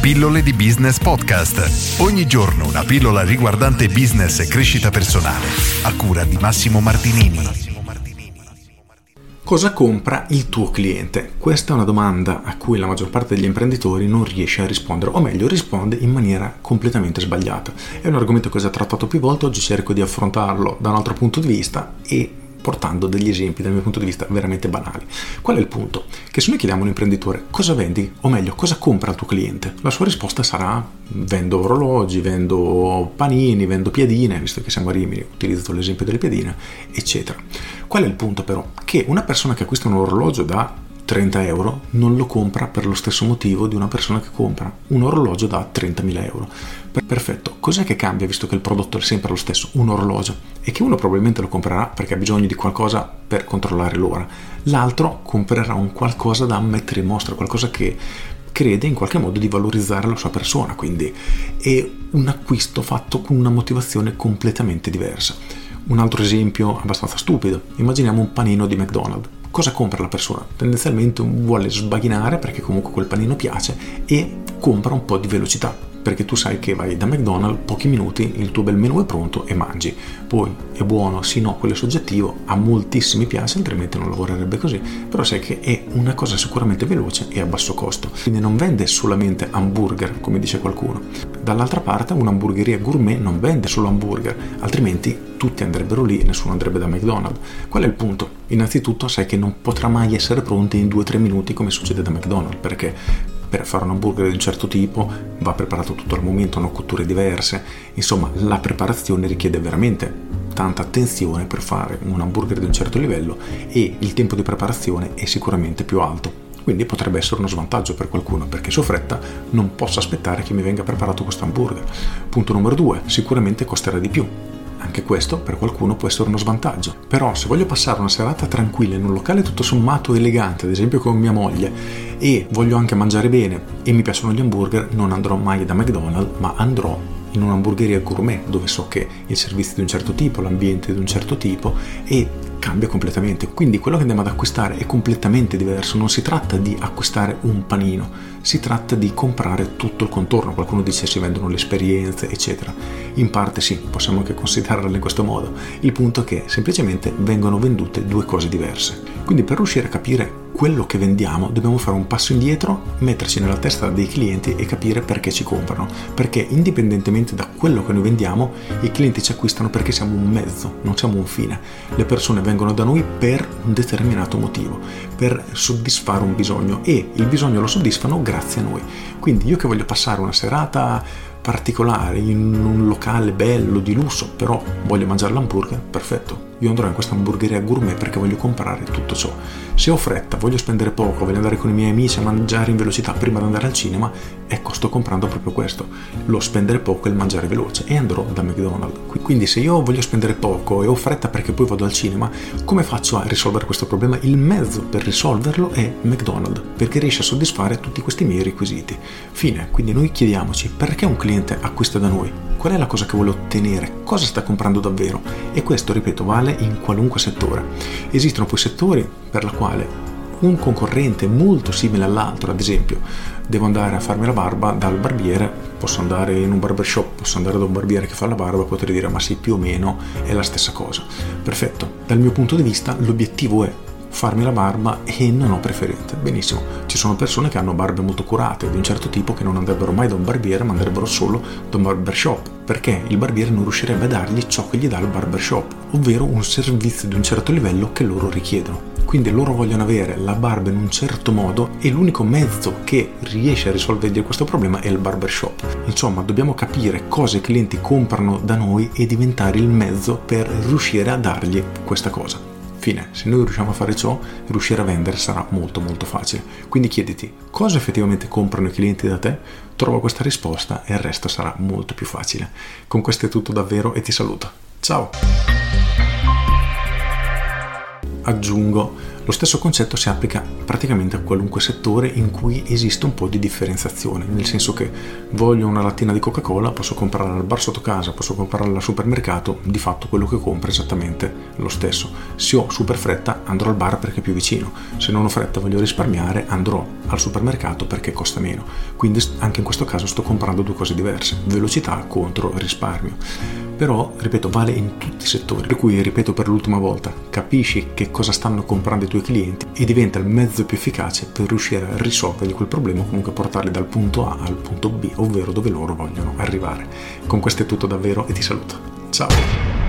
Pillole di Business Podcast. Ogni giorno una pillola riguardante business e crescita personale. A cura di Massimo Martinini. Cosa compra il tuo cliente? Questa è una domanda a cui la maggior parte degli imprenditori non riesce a rispondere, o meglio risponde in maniera completamente sbagliata. È un argomento che ho già trattato più volte, oggi cerco di affrontarlo da un altro punto di vista e portando degli esempi dal mio punto di vista veramente banali. Qual è il punto? Che se noi chiediamo a un imprenditore cosa vendi, o meglio cosa compra il tuo cliente, la sua risposta sarà vendo orologi, vendo panini, vendo piadine, visto che siamo a Rimini, utilizzo l'esempio delle piadine, eccetera. Qual è il punto però? Che una persona che acquista un orologio da 30 euro non lo compra per lo stesso motivo di una persona che compra un orologio da 30.000 euro. Perfetto, cos'è che cambia visto che il prodotto è sempre lo stesso, un orologio? E che uno probabilmente lo comprerà perché ha bisogno di qualcosa per controllare l'ora, l'altro comprerà un qualcosa da mettere in mostra, qualcosa che crede in qualche modo di valorizzare la sua persona, quindi è un acquisto fatto con una motivazione completamente diversa. Un altro esempio abbastanza stupido, immaginiamo un panino di McDonald's. Cosa compra la persona? Tendenzialmente vuole sbaghinare perché comunque quel panino piace e compra un po' di velocità perché tu sai che vai da McDonald's, pochi minuti, il tuo bel menù è pronto e mangi. Poi è buono, sì, no, quello è soggettivo, a moltissimi piace, altrimenti non lavorerebbe così, però sai che è una cosa sicuramente veloce e a basso costo. Quindi non vende solamente hamburger, come dice qualcuno. Dall'altra parte un'hamburgeria gourmet non vende solo hamburger, altrimenti tutti andrebbero lì e nessuno andrebbe da McDonald's. Qual è il punto? Innanzitutto sai che non potrà mai essere pronto in 2-3 minuti come succede da McDonald's, perché per fare un hamburger di un certo tipo va preparato tutto al momento, hanno cotture diverse, insomma la preparazione richiede veramente tanta attenzione per fare un hamburger di un certo livello e il tempo di preparazione è sicuramente più alto. Quindi potrebbe essere uno svantaggio per qualcuno perché ho fretta non posso aspettare che mi venga preparato questo hamburger. Punto numero due, sicuramente costerà di più anche questo per qualcuno può essere uno svantaggio. Però se voglio passare una serata tranquilla in un locale tutto sommato elegante, ad esempio con mia moglie, e voglio anche mangiare bene e mi piacciono gli hamburger, non andrò mai da McDonald's, ma andrò in un'hamburgeria gourmet dove so che il servizio è di un certo tipo, l'ambiente è di un certo tipo e cambia completamente. Quindi quello che andiamo ad acquistare è completamente diverso. Non si tratta di acquistare un panino, si tratta di comprare tutto il contorno. Qualcuno dice si vendono le esperienze, eccetera. In parte sì, possiamo anche considerarle in questo modo. Il punto è che semplicemente vengono vendute due cose diverse. Quindi per riuscire a capire quello che vendiamo dobbiamo fare un passo indietro, metterci nella testa dei clienti e capire perché ci comprano. Perché indipendentemente da quello che noi vendiamo, i clienti ci acquistano perché siamo un mezzo, non siamo un fine. Le persone vengono da noi per un determinato motivo, per soddisfare un bisogno e il bisogno lo soddisfano grazie a noi. Quindi io che voglio passare una serata particolare in un locale bello di lusso, però voglio mangiare l'hamburger, perfetto io andrò in questa hamburgeria gourmet perché voglio comprare tutto ciò. Se ho fretta, voglio spendere poco, voglio andare con i miei amici a mangiare in velocità prima di andare al cinema, ecco, sto comprando proprio questo, lo spendere poco e il mangiare veloce e andrò da McDonald's. Quindi se io voglio spendere poco e ho fretta perché poi vado al cinema, come faccio a risolvere questo problema? Il mezzo per risolverlo è McDonald's, perché riesce a soddisfare tutti questi miei requisiti. Fine, quindi noi chiediamoci perché un cliente acquista da noi, qual è la cosa che vuole ottenere, cosa sta comprando davvero e questo, ripeto, vale in qualunque settore. Esistono poi settori per la quale un concorrente molto simile all'altro, ad esempio, devo andare a farmi la barba dal barbiere, posso andare in un barbershop, posso andare da un barbiere che fa la barba, potrei dire ma sì, più o meno è la stessa cosa. Perfetto, dal mio punto di vista l'obiettivo è farmi la barba e non ho preferenze. Benissimo, ci sono persone che hanno barbe molto curate di un certo tipo che non andrebbero mai da un barbiere ma andrebbero solo da un barbershop perché il barbiere non riuscirebbe a dargli ciò che gli dà il barbershop, ovvero un servizio di un certo livello che loro richiedono. Quindi loro vogliono avere la barba in un certo modo e l'unico mezzo che riesce a risolvergli questo problema è il barbershop. Insomma, dobbiamo capire cosa i clienti comprano da noi e diventare il mezzo per riuscire a dargli questa cosa. Fine, se noi riusciamo a fare ciò, riuscire a vendere sarà molto molto facile. Quindi chiediti cosa effettivamente comprano i clienti da te, trova questa risposta e il resto sarà molto più facile. Con questo è tutto davvero e ti saluto. Ciao! Aggiungo Lo stesso concetto si applica praticamente a qualunque settore in cui esiste un po' di differenziazione, nel senso che voglio una lattina di Coca-Cola, posso comprarla al bar sotto casa, posso comprarla al supermercato, di fatto quello che compro è esattamente lo stesso. Se ho super fretta andrò al bar perché è più vicino, se non ho fretta voglio risparmiare andrò al supermercato perché costa meno. Quindi anche in questo caso sto comprando due cose diverse, velocità contro risparmio però, ripeto, vale in tutti i settori. Per cui, ripeto per l'ultima volta, capisci che cosa stanno comprando i tuoi clienti e diventa il mezzo più efficace per riuscire a risolvergli quel problema o comunque portarli dal punto A al punto B, ovvero dove loro vogliono arrivare. Con questo è tutto davvero e ti saluto. Ciao!